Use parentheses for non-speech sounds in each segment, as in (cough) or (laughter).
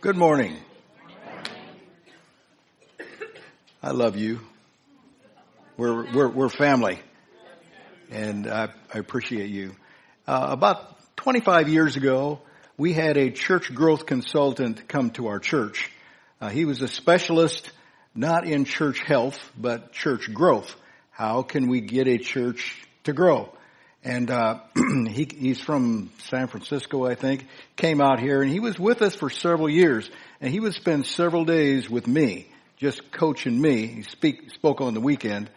Good morning. I love you. We're, we're, we're family. And I, I appreciate you. Uh, about 25 years ago, we had a church growth consultant come to our church. Uh, he was a specialist not in church health, but church growth. How can we get a church to grow? And uh, (clears throat) he, he's from San Francisco, I think. Came out here, and he was with us for several years. And he would spend several days with me, just coaching me. He speak, spoke on the weekend.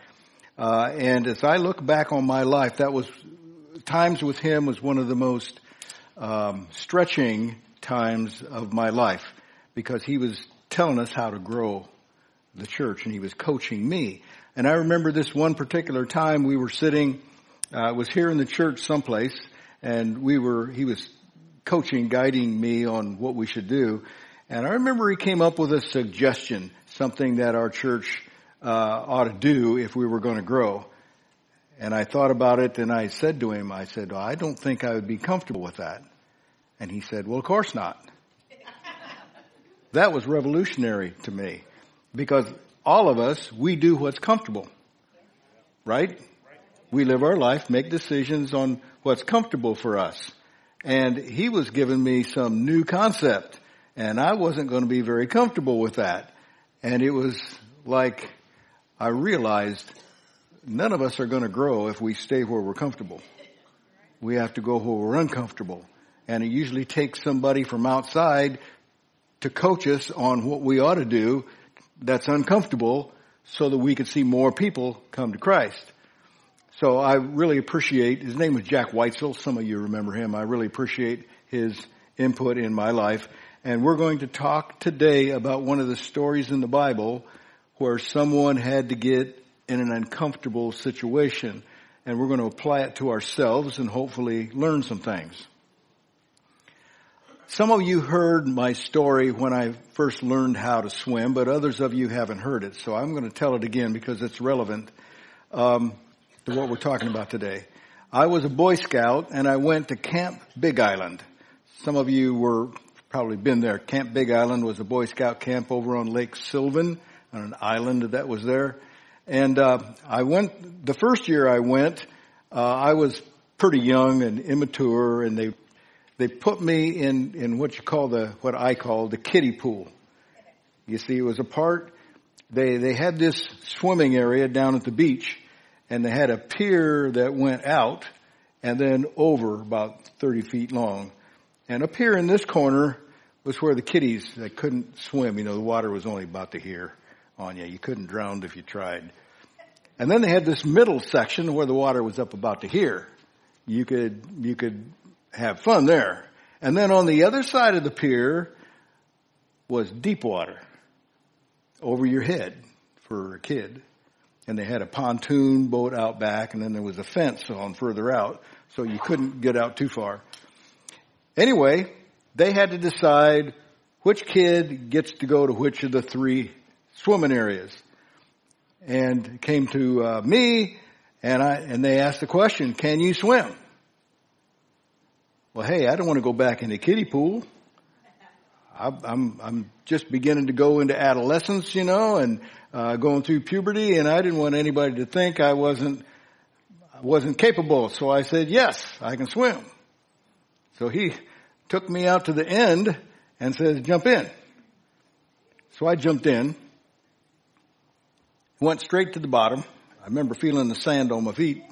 Uh, and as I look back on my life, that was times with him was one of the most um, stretching times of my life because he was telling us how to grow the church, and he was coaching me. And I remember this one particular time we were sitting uh, was here in the church someplace, and we were, he was coaching, guiding me on what we should do. And I remember he came up with a suggestion, something that our church uh, ought to do if we were going to grow. And I thought about it and I said to him, I said, I don't think I would be comfortable with that. And he said, well, of course not. that was revolutionary to me because all of us, we do what's comfortable. Right? We live our life, make decisions on what's comfortable for us. And he was giving me some new concept and I wasn't going to be very comfortable with that. And it was like I realized none of us are going to grow if we stay where we're comfortable. We have to go where we're uncomfortable. And it usually takes somebody from outside to coach us on what we ought to do that's uncomfortable so that we can see more people come to Christ. So I really appreciate, his name was Jack Weitzel. Some of you remember him. I really appreciate his input in my life. And we're going to talk today about one of the stories in the Bible where someone had to get in an uncomfortable situation. And we're going to apply it to ourselves and hopefully learn some things. Some of you heard my story when I first learned how to swim, but others of you haven't heard it. So I'm going to tell it again because it's relevant. Um, to what we're talking about today. I was a Boy Scout and I went to Camp Big Island. Some of you were probably been there. Camp Big Island was a Boy Scout camp over on Lake Sylvan on an island that was there. And uh, I went the first year I went. Uh, I was pretty young and immature, and they they put me in in what you call the what I call the kiddie pool. You see, it was a part. They they had this swimming area down at the beach, and they had a pier that went out and then over about 30 feet long. And up here in this corner was where the kiddies that couldn't swim, you know, the water was only about to here on you. You couldn't drown if you tried. And then they had this middle section where the water was up about to here. You could, you could have fun there. And then on the other side of the pier was deep water over your head for a kid and they had a pontoon boat out back and then there was a fence on further out so you couldn't get out too far. Anyway, they had to decide which kid gets to go to which of the three swimming areas. And came to uh, me and I and they asked the question, "Can you swim?" Well, hey, I don't want to go back in the kiddie pool. I'm I'm just beginning to go into adolescence, you know, and uh, going through puberty, and I didn't want anybody to think I wasn't wasn't capable. So I said, "Yes, I can swim." So he took me out to the end and says, "Jump in." So I jumped in, went straight to the bottom. I remember feeling the sand on my feet.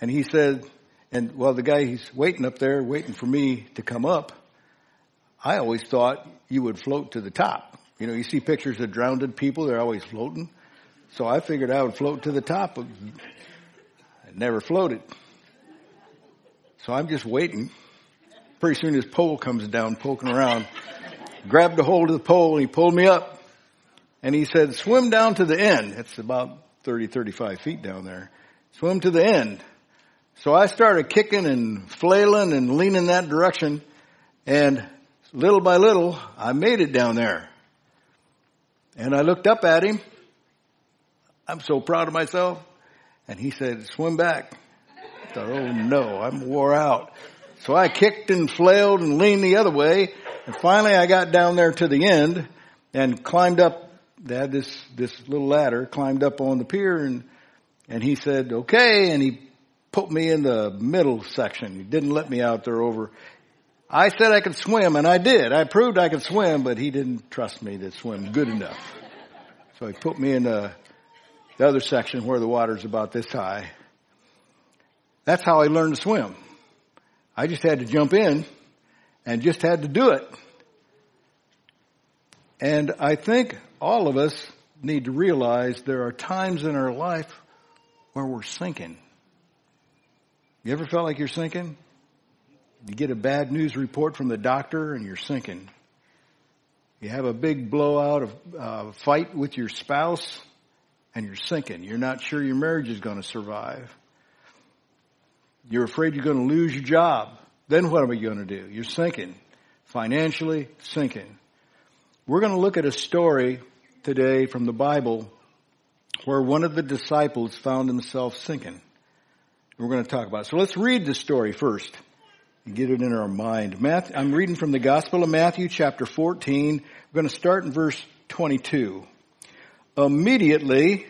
And he said, and well, the guy he's waiting up there, waiting for me to come up. I always thought you would float to the top. You know, you see pictures of drowned people, they're always floating. So I figured I would float to the top. I never floated. So I'm just waiting. Pretty soon his pole comes down, poking around. Grabbed a hold of the pole and he pulled me up. And he said, swim down to the end. It's about 30, 35 feet down there. Swim to the end. So I started kicking and flailing and leaning that direction. And little by little, I made it down there. And I looked up at him. I'm so proud of myself. And he said, swim back. I thought, oh no, I'm wore out. So I kicked and flailed and leaned the other way. And finally I got down there to the end and climbed up. They had this, this little ladder, climbed up on the pier and, and he said, okay. And he put me in the middle section. He didn't let me out there over. I said I could swim and I did. I proved I could swim, but he didn't trust me to swim good enough. So he put me in the, the other section where the water's about this high. That's how I learned to swim. I just had to jump in and just had to do it. And I think all of us need to realize there are times in our life where we're sinking. You ever felt like you're sinking? You get a bad news report from the doctor and you're sinking. You have a big blowout of uh, fight with your spouse and you're sinking. You're not sure your marriage is going to survive. You're afraid you're going to lose your job. Then what are we going to do? You're sinking. Financially sinking. We're going to look at a story today from the Bible where one of the disciples found himself sinking. We're going to talk about it. So let's read the story first get it in our mind. Matthew, I'm reading from the Gospel of Matthew chapter 14. We're going to start in verse 22. Immediately,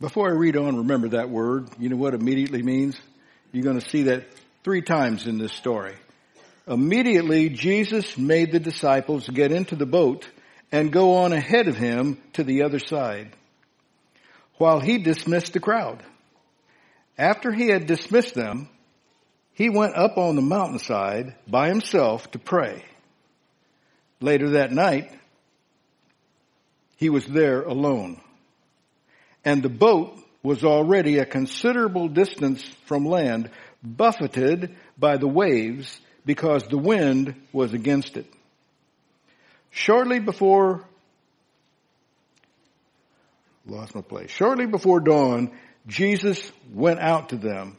before I read on, remember that word. You know what immediately means? You're going to see that three times in this story. Immediately, Jesus made the disciples get into the boat and go on ahead of him to the other side while he dismissed the crowd. After he had dismissed them, he went up on the mountainside by himself to pray. Later that night, he was there alone and the boat was already a considerable distance from land, buffeted by the waves because the wind was against it. Shortly before, lost my place. Shortly before dawn, Jesus went out to them,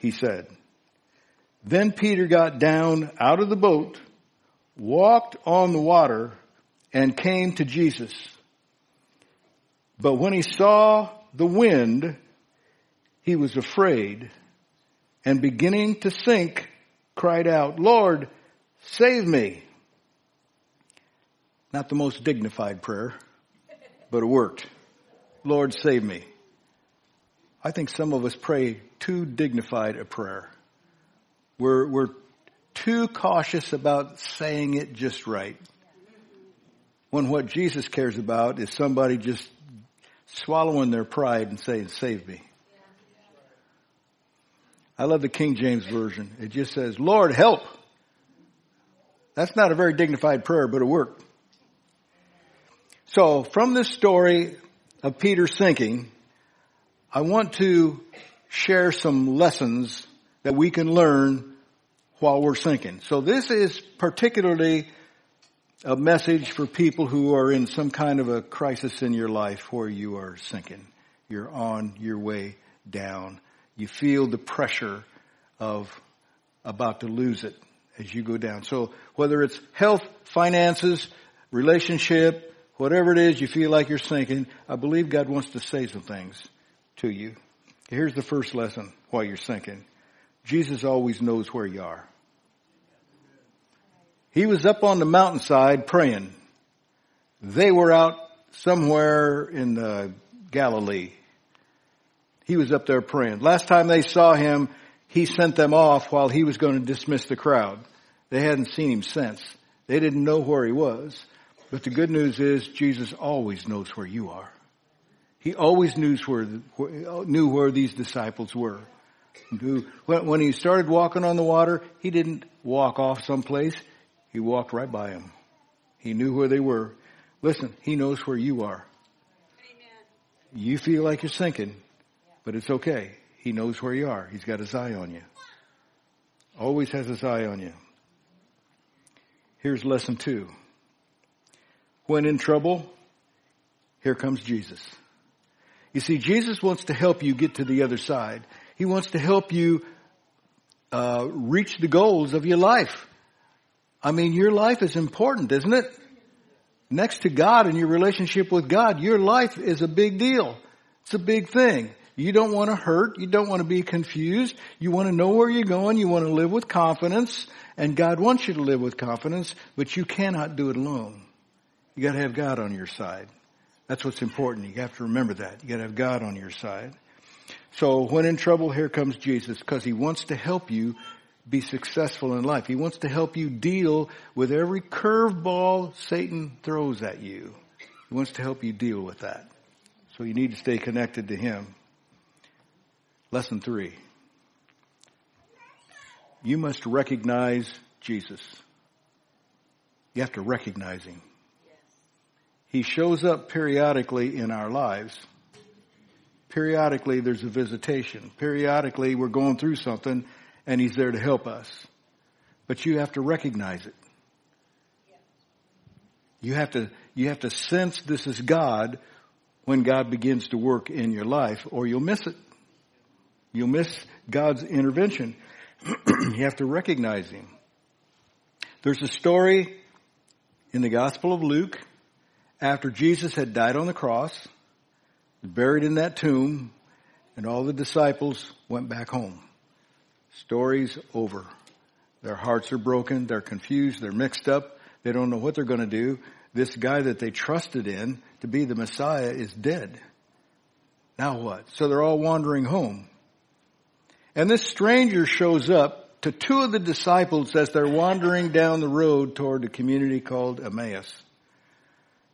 he said. Then Peter got down out of the boat, walked on the water, and came to Jesus. But when he saw the wind, he was afraid and beginning to sink, cried out, Lord, save me. Not the most dignified prayer, but it worked. Lord, save me. I think some of us pray too dignified a prayer. We're, we're too cautious about saying it just right. When what Jesus cares about is somebody just swallowing their pride and saying, save me. I love the King James Version. It just says, Lord, help. That's not a very dignified prayer, but it worked. So from this story of Peter sinking, I want to share some lessons that we can learn while we're sinking. So this is particularly a message for people who are in some kind of a crisis in your life where you are sinking. You're on your way down. You feel the pressure of about to lose it as you go down. So whether it's health, finances, relationship, whatever it is you feel like you're sinking, I believe God wants to say some things to you. Here's the first lesson while you're sinking. Jesus always knows where you are. He was up on the mountainside praying. They were out somewhere in the Galilee. He was up there praying. Last time they saw him, he sent them off while he was going to dismiss the crowd. They hadn't seen him since. They didn't know where he was. But the good news is Jesus always knows where you are. He always knew where, knew where these disciples were. When he started walking on the water, he didn't walk off someplace. He walked right by them. He knew where they were. Listen, he knows where you are. Amen. You feel like you're sinking, but it's okay. He knows where you are. He's got his eye on you. Always has his eye on you. Here's lesson two. When in trouble, here comes Jesus. You see, Jesus wants to help you get to the other side. He wants to help you uh, reach the goals of your life. I mean, your life is important, isn't it? Next to God and your relationship with God, your life is a big deal. It's a big thing. You don't want to hurt. You don't want to be confused. You want to know where you're going. You want to live with confidence. And God wants you to live with confidence, but you cannot do it alone. You got to have God on your side. That's what's important. You have to remember that. You got to have God on your side. So when in trouble, here comes Jesus because he wants to help you be successful in life. He wants to help you deal with every curveball Satan throws at you. He wants to help you deal with that. So you need to stay connected to him. Lesson three. You must recognize Jesus. You have to recognize him. He shows up periodically in our lives. Periodically there's a visitation. Periodically we're going through something and he's there to help us. But you have to recognize it. You have to, you have to sense this is God when God begins to work in your life or you'll miss it. You'll miss God's intervention. (clears throat) you have to recognize Him. There's a story in the Gospel of Luke after Jesus had died on the cross, buried in that tomb, and all the disciples went back home. Story's over. Their hearts are broken. They're confused. They're mixed up. They don't know what they're going to do. This guy that they trusted in to be the Messiah is dead. Now what? So they're all wandering home. And this stranger shows up to two of the disciples as they're wandering down the road toward a community called Emmaus.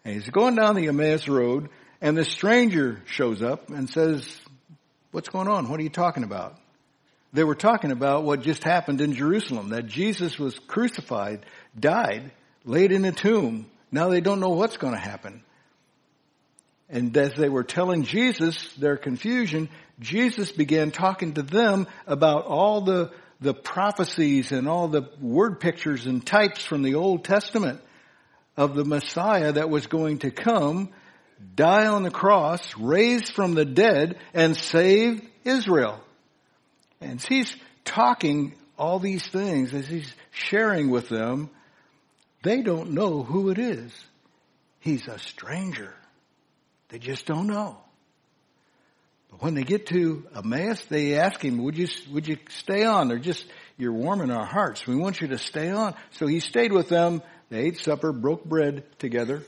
And he's going down the Emmaus road and the stranger shows up and says, what's going on? What are you talking about? They were talking about what just happened in Jerusalem, that Jesus was crucified, died, laid in a tomb. Now they don't know what's going to happen. And as they were telling Jesus their confusion, Jesus began talking to them about all the, the prophecies and all the word pictures and types from the Old Testament of the Messiah that was going to come, die on the cross, raised from the dead, and save Israel. And he's talking all these things as he's sharing with them. They don't know who it is. He's a stranger. They just don't know. But when they get to Emmaus, they ask him, would you, would you stay on? They're just, you're warming our hearts. We want you to stay on. So he stayed with them. They ate supper, broke bread together.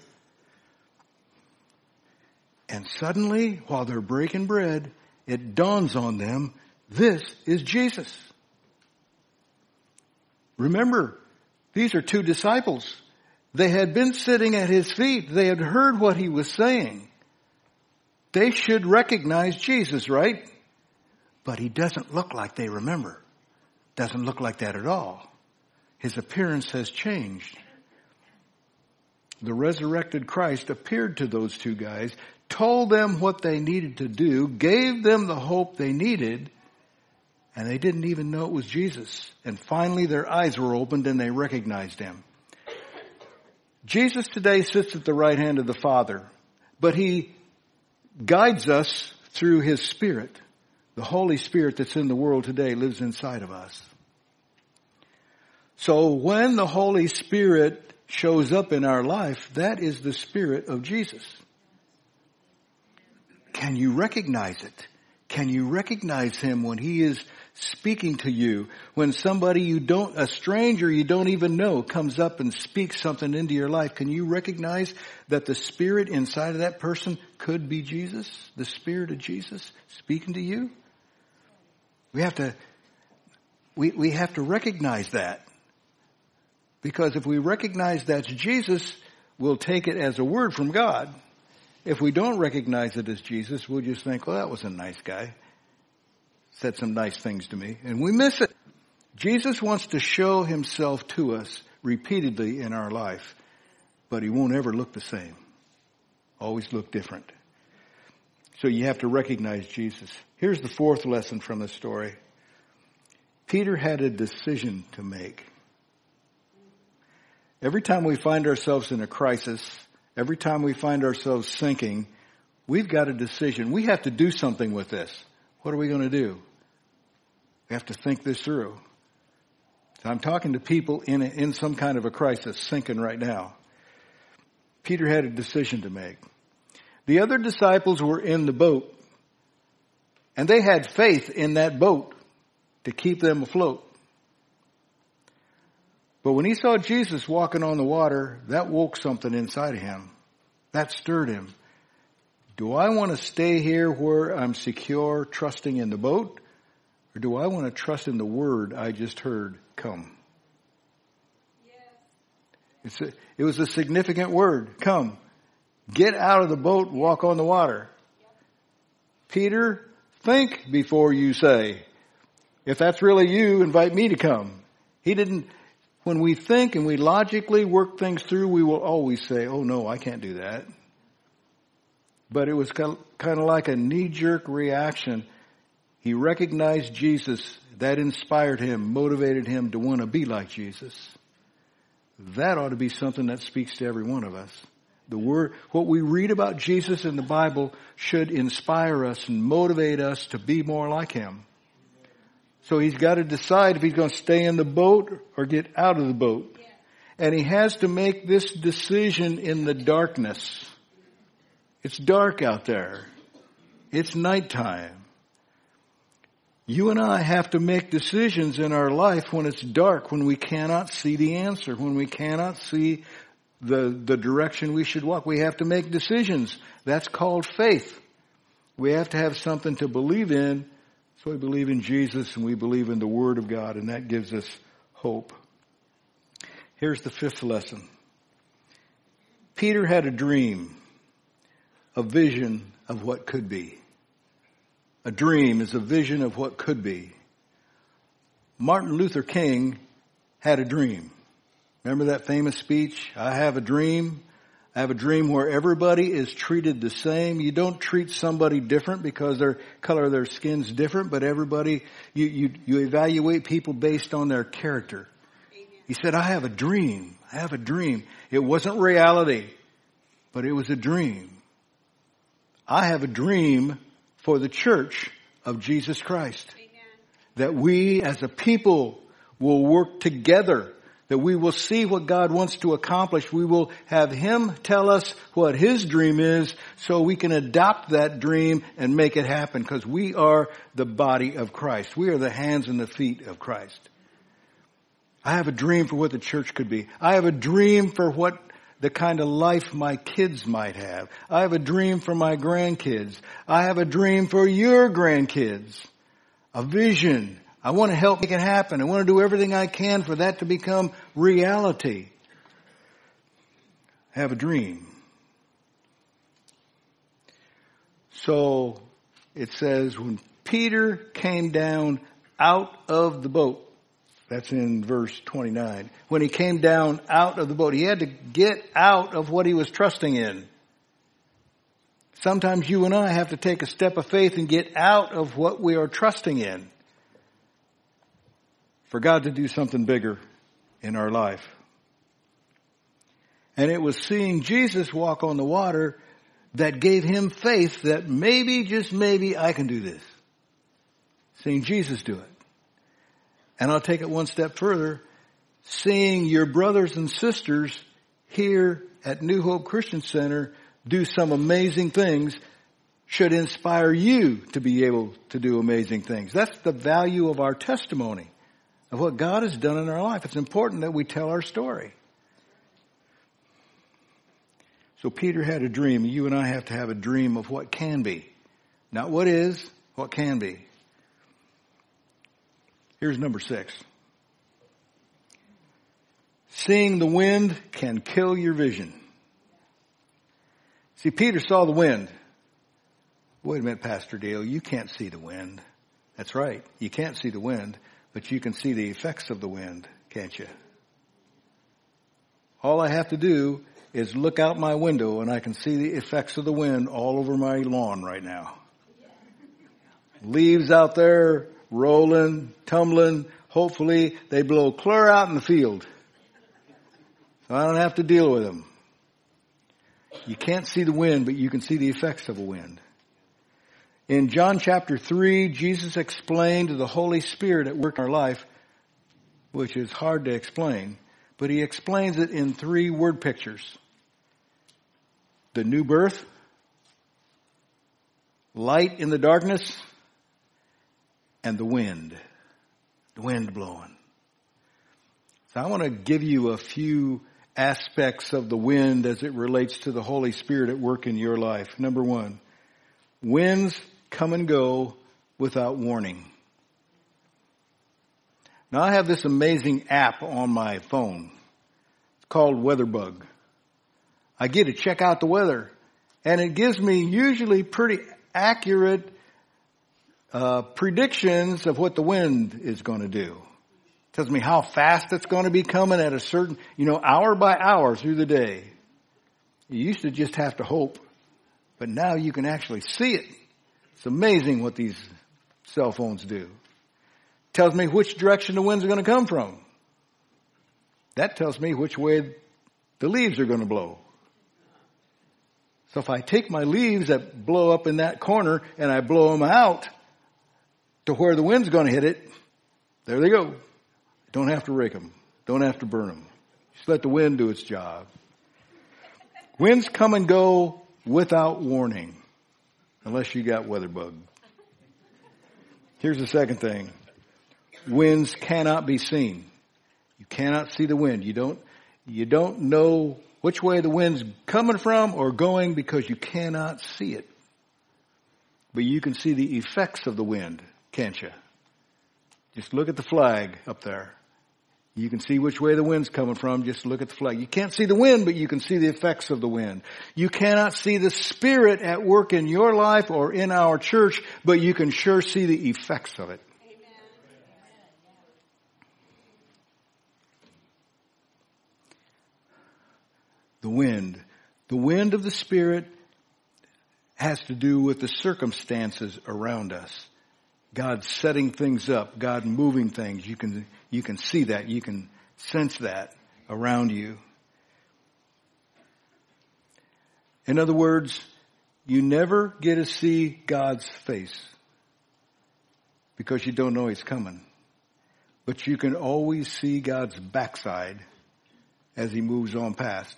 And suddenly, while they're breaking bread, it dawns on them this is Jesus. Remember, these are two disciples. They had been sitting at his feet. They had heard what he was saying. They should recognize Jesus, right? But he doesn't look like they remember. Doesn't look like that at all. His appearance has changed. The resurrected Christ appeared to those two guys, told them what they needed to do, gave them the hope they needed, and they didn't even know it was Jesus. And finally their eyes were opened and they recognized him. Jesus today sits at the right hand of the Father, but he guides us through his Spirit. The Holy Spirit that's in the world today lives inside of us. So when the Holy Spirit shows up in our life, that is the Spirit of Jesus. Can you recognize it? Can you recognize Him when He is speaking to you when somebody you don't, a stranger you don't even know comes up and speaks something into your life, can you recognize that the spirit inside of that person could be Jesus? The spirit of Jesus speaking to you? We have to, we, we have to recognize that. Because if we recognize that's Jesus, we'll take it as a word from God. If we don't recognize it as Jesus, we'll just think, well, that was a nice guy said some nice things to me, and we miss it. Jesus wants to show himself to us repeatedly in our life, but he won't ever look the same. Always look different. So you have to recognize Jesus. Here's the fourth lesson from the story. Peter had a decision to make. Every time we find ourselves in a crisis, every time we find ourselves sinking, we've got a decision. We have to do something with this. What are we going to do? We have to think this through. So I'm talking to people in, a, in some kind of a crisis, sinking right now. Peter had a decision to make. The other disciples were in the boat, and they had faith in that boat to keep them afloat. But when he saw Jesus walking on the water, that woke something inside of him. That stirred him. Do I want to stay here where I'm secure, trusting in the boat? Or do I want to trust in the word I just heard come? A, it was a significant word. Come. Get out of the boat, walk on the water. Peter, think before you say. If that's really you, invite me to come. He didn't, when we think and we logically work things through, we will always say, oh no, I can't do that. But it was kind of like a knee-jerk reaction. He recognized Jesus. That inspired him, motivated him to want to be like Jesus. That ought to be something that speaks to every one of us. The word, what we read about Jesus in the Bible should inspire us and motivate us to be more like Him. So he's got to decide if he's going to stay in the boat or get out of the boat. And he has to make this decision in the darkness. It's dark out there. It's nighttime. You and I have to make decisions in our life when it's dark, when we cannot see the answer, when we cannot see the, the direction we should walk. We have to make decisions. That's called faith. We have to have something to believe in so we believe in Jesus and we believe in the Word of God, and that gives us hope. Here's the fifth lesson. Peter had a dream, a vision of what could be. A dream is a vision of what could be. Martin Luther King had a dream. Remember that famous speech? I have a dream. I have a dream where everybody is treated the same. You don't treat somebody different because their color of their skin's different, but everybody, you, you, you evaluate people based on their character. Amen. He said, I have a dream. I have a dream. It wasn't reality, but it was a dream. I have a dream for the church of Jesus Christ. Amen. That we as a people will work together that we will see what God wants to accomplish. We will have Him tell us what His dream is so we can adopt that dream and make it happen because we are the body of Christ. We are the hands and the feet of Christ. I have a dream for what the church could be. I have a dream for what the kind of life my kids might have. I have a dream for my grandkids. I have a dream for your grandkids. A vision I want to help make it happen. I want to do everything I can for that to become reality. Have a dream. So it says when Peter came down out of the boat, that's in verse 29. When he came down out of the boat, he had to get out of what he was trusting in. Sometimes you and I have to take a step of faith and get out of what we are trusting in for God to do something bigger in our life. And it was seeing Jesus walk on the water that gave him faith that maybe, just maybe, I can do this. Seeing Jesus do it. And I'll take it one step further. Seeing your brothers and sisters here at New Hope Christian Center do some amazing things should inspire you to be able to do amazing things. That's the value of our testimony of what God has done in our life. It's important that we tell our story. So Peter had a dream. You and I have to have a dream of what can be. Not what is, what can be. Here's number six. Seeing the wind can kill your vision. See, Peter saw the wind. Wait a minute, Pastor Dale, you can't see the wind. That's right. You can't see the wind but you can see the effects of the wind, can't you? All I have to do is look out my window and I can see the effects of the wind all over my lawn right now. Leaves out there rolling, tumbling, hopefully they blow clear out in the field. So I don't have to deal with them. You can't see the wind, but you can see the effects of a wind. In John chapter 3, Jesus explained the Holy Spirit at work in our life, which is hard to explain, but he explains it in three word pictures. The new birth, light in the darkness, and the wind. The wind blowing. So I want to give you a few aspects of the wind as it relates to the Holy Spirit at work in your life. Number one, winds come and go without warning. Now I have this amazing app on my phone. It's called WeatherBug. I get to check out the weather and it gives me usually pretty accurate uh, predictions of what the wind is going to do. It tells me how fast it's going to be coming at a certain, you know, hour by hour through the day. You used to just have to hope, but now you can actually see it. It's amazing what these cell phones do. Tells me which direction the winds are going to come from. That tells me which way the leaves are going to blow. So if I take my leaves that blow up in that corner and I blow them out to where the wind's going to hit it, there they go. Don't have to rake them. Don't have to burn them. Just let the wind do its job. Winds come and go without warning unless you got WeatherBug. Here's the second thing. Winds cannot be seen. You cannot see the wind. You don't, you don't know which way the wind's coming from or going because you cannot see it. But you can see the effects of the wind, can't you? Just look at the flag up there. You can see which way the wind's coming from. Just look at the flag. You can't see the wind, but you can see the effects of the wind. You cannot see the Spirit at work in your life or in our church, but you can sure see the effects of it. The wind. The wind of the Spirit has to do with the circumstances around us. God setting things up, God moving things. You can, you can see that. You can sense that around you. In other words, you never get to see God's face because you don't know He's coming. But you can always see God's backside as He moves on past.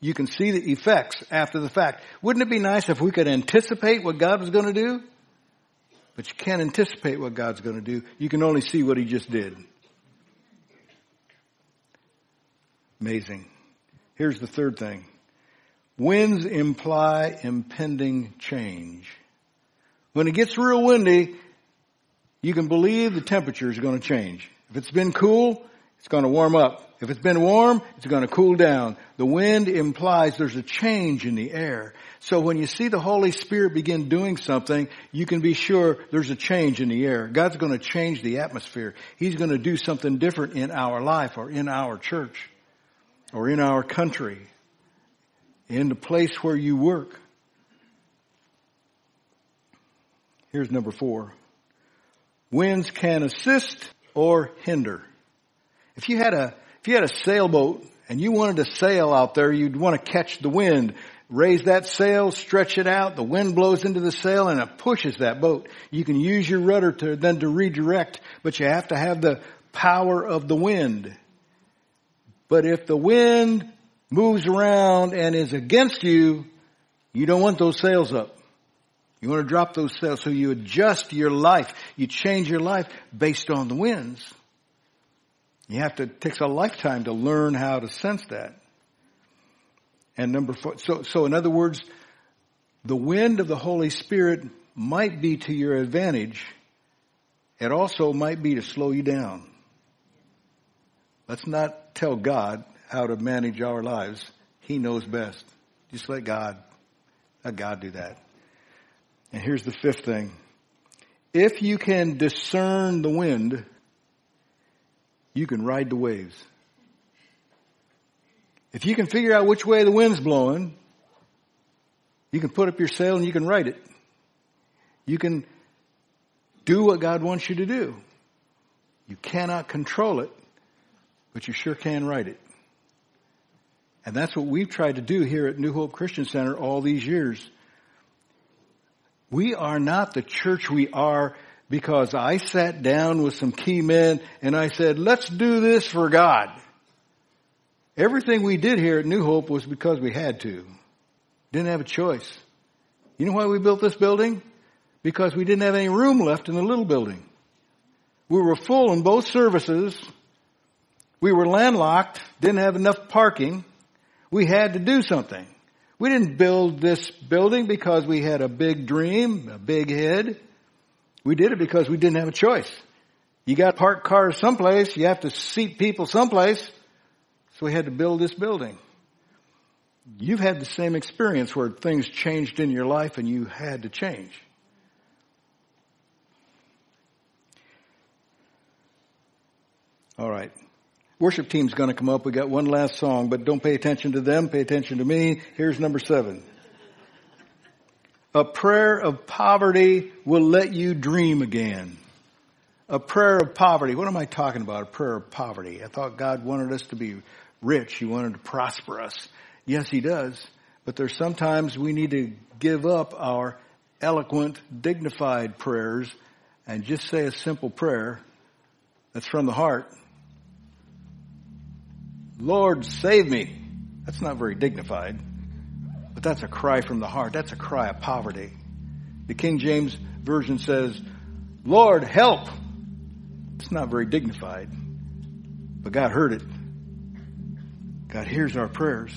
You can see the effects after the fact. Wouldn't it be nice if we could anticipate what God was going to do? But you can't anticipate what God's going to do. You can only see what He just did. Amazing. Here's the third thing. Winds imply impending change. When it gets real windy, you can believe the temperature is going to change. If it's been cool, it's going to warm up. If it's been warm, it's going to cool down. The wind implies there's a change in the air. So when you see the Holy Spirit begin doing something, you can be sure there's a change in the air. God's going to change the atmosphere. He's going to do something different in our life or in our church or in our country, in the place where you work. Here's number four. Winds can assist or hinder. If you had a if you had a sailboat and you wanted to sail out there, you'd want to catch the wind. Raise that sail, stretch it out, the wind blows into the sail and it pushes that boat. You can use your rudder to then to redirect, but you have to have the power of the wind. But if the wind moves around and is against you, you don't want those sails up. You want to drop those sails so you adjust your life. You change your life based on the winds. You have to, it takes a lifetime to learn how to sense that. And number four, so, so in other words, the wind of the Holy Spirit might be to your advantage. It also might be to slow you down. Let's not tell God how to manage our lives. He knows best. Just let God, let God do that. And here's the fifth thing. If you can discern the wind, you can ride the waves. If you can figure out which way the wind's blowing, you can put up your sail and you can ride it. You can do what God wants you to do. You cannot control it, but you sure can write it. And that's what we've tried to do here at New Hope Christian Center all these years. We are not the church we are because I sat down with some key men and I said, let's do this for God. Everything we did here at New Hope was because we had to. Didn't have a choice. You know why we built this building? Because we didn't have any room left in the little building. We were full in both services. We were landlocked, didn't have enough parking. We had to do something. We didn't build this building because we had a big dream, a big head. We did it because we didn't have a choice. You got parked cars someplace, you have to seat people someplace. So we had to build this building. You've had the same experience where things changed in your life and you had to change. All right. Worship team's going to come up. We got one last song, but don't pay attention to them. Pay attention to me. Here's number seven. A prayer of poverty will let you dream again. A prayer of poverty. What am I talking about? A prayer of poverty. I thought God wanted us to be rich. He wanted to prosper us. Yes, He does. But there's sometimes we need to give up our eloquent, dignified prayers and just say a simple prayer that's from the heart Lord, save me. That's not very dignified, but that's a cry from the heart. That's a cry of poverty. The King James Version says, Lord, help. It's not very dignified, but God heard it. God hears our prayers.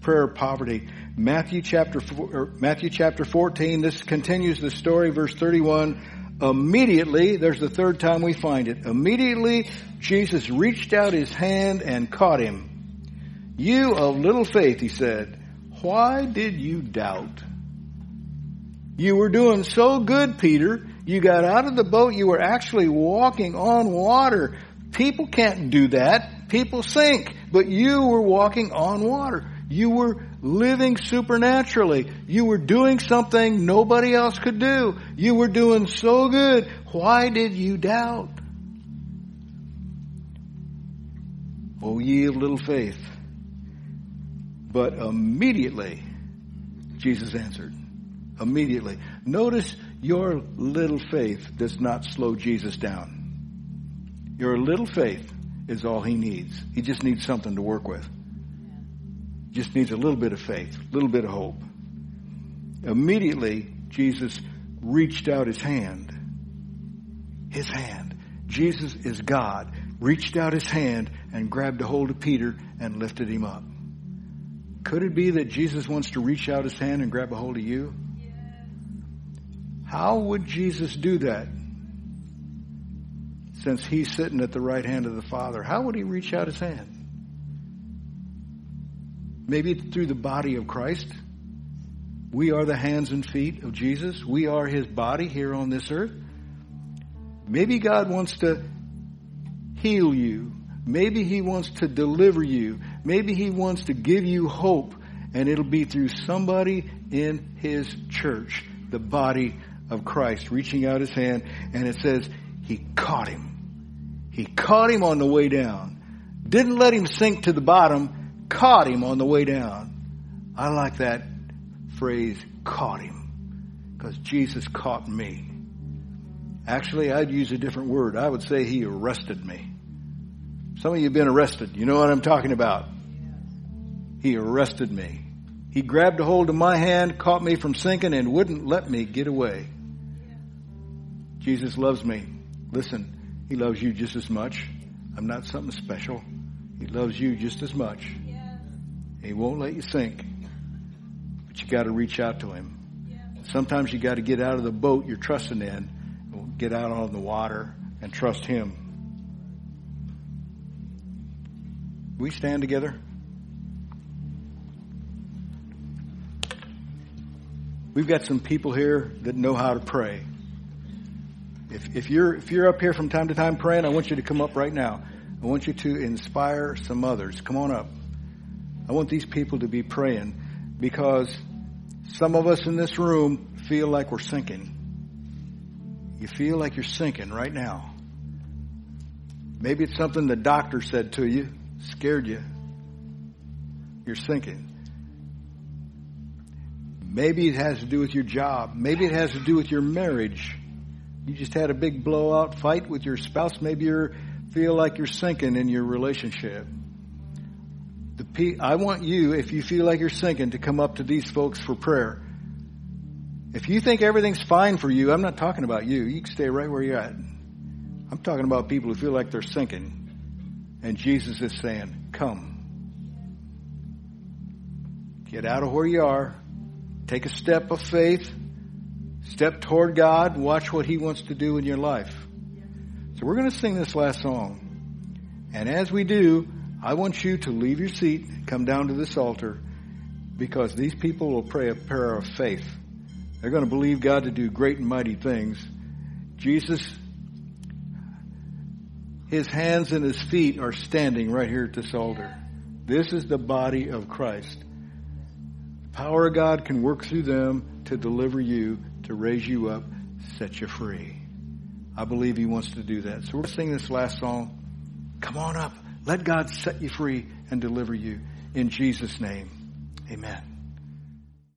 Prayer of poverty. Matthew chapter four, Matthew chapter 14, this continues the story, verse 31. Immediately, there's the third time we find it. Immediately, Jesus reached out his hand and caught him. You of little faith, he said, why did you doubt? You were doing so good, Peter. You got out of the boat. You were actually walking on water. People can't do that. People sink. But you were walking on water. You were living supernaturally. You were doing something nobody else could do. You were doing so good. Why did you doubt? O ye of little faith. But immediately, Jesus answered. Immediately. Notice your little faith does not slow Jesus down. Your little faith is all he needs. He just needs something to work with. Just needs a little bit of faith, a little bit of hope. Immediately, Jesus reached out his hand. His hand. Jesus is God. Reached out his hand and grabbed a hold of Peter and lifted him up. Could it be that Jesus wants to reach out his hand and grab a hold of you? How would Jesus do that? Since he's sitting at the right hand of the Father, how would he reach out his hand? Maybe through the body of Christ. We are the hands and feet of Jesus. We are his body here on this earth. Maybe God wants to heal you. Maybe he wants to deliver you. Maybe he wants to give you hope. And it'll be through somebody in his church, the body of Christ, reaching out his hand. And it says, he caught him. He caught him on the way down. Didn't let him sink to the bottom caught him on the way down. I like that phrase, caught him, because Jesus caught me. Actually, I'd use a different word. I would say he arrested me. Some of you have been arrested. You know what I'm talking about. He arrested me. He grabbed a hold of my hand, caught me from sinking, and wouldn't let me get away. Jesus loves me. Listen, He loves you just as much. I'm not something special. He loves you just as much. He won't let you sink, but you got to reach out to him. Sometimes you got to get out of the boat you're trusting in, get out on the water and trust him. We stand together. We've got some people here that know how to pray. If, if you're if you're up here from time to time praying, I want you to come up right now. I want you to inspire some others. Come on up. I want these people to be praying because some of us in this room feel like we're sinking. You feel like you're sinking right now. Maybe it's something the doctor said to you, scared you. You're sinking. Maybe it has to do with your job. Maybe it has to do with your marriage. You just had a big blowout fight with your spouse. Maybe you feel like you're sinking in your relationship. I want you, if you feel like you're sinking, to come up to these folks for prayer. If you think everything's fine for you, I'm not talking about you. You can stay right where you're at. I'm talking about people who feel like they're sinking. And Jesus is saying, Come. Get out of where you are. Take a step of faith. Step toward God. Watch what He wants to do in your life. So we're going to sing this last song. And as we do, I want you to leave your seat, come down to this altar, because these people will pray a prayer of faith. They're going to believe God to do great and mighty things. Jesus, his hands and his feet are standing right here at this altar. This is the body of Christ. The power of God can work through them to deliver you, to raise you up, set you free. I believe he wants to do that. So we're singing this last song. Come on up. Let God set you free and deliver you. In Jesus' name, amen.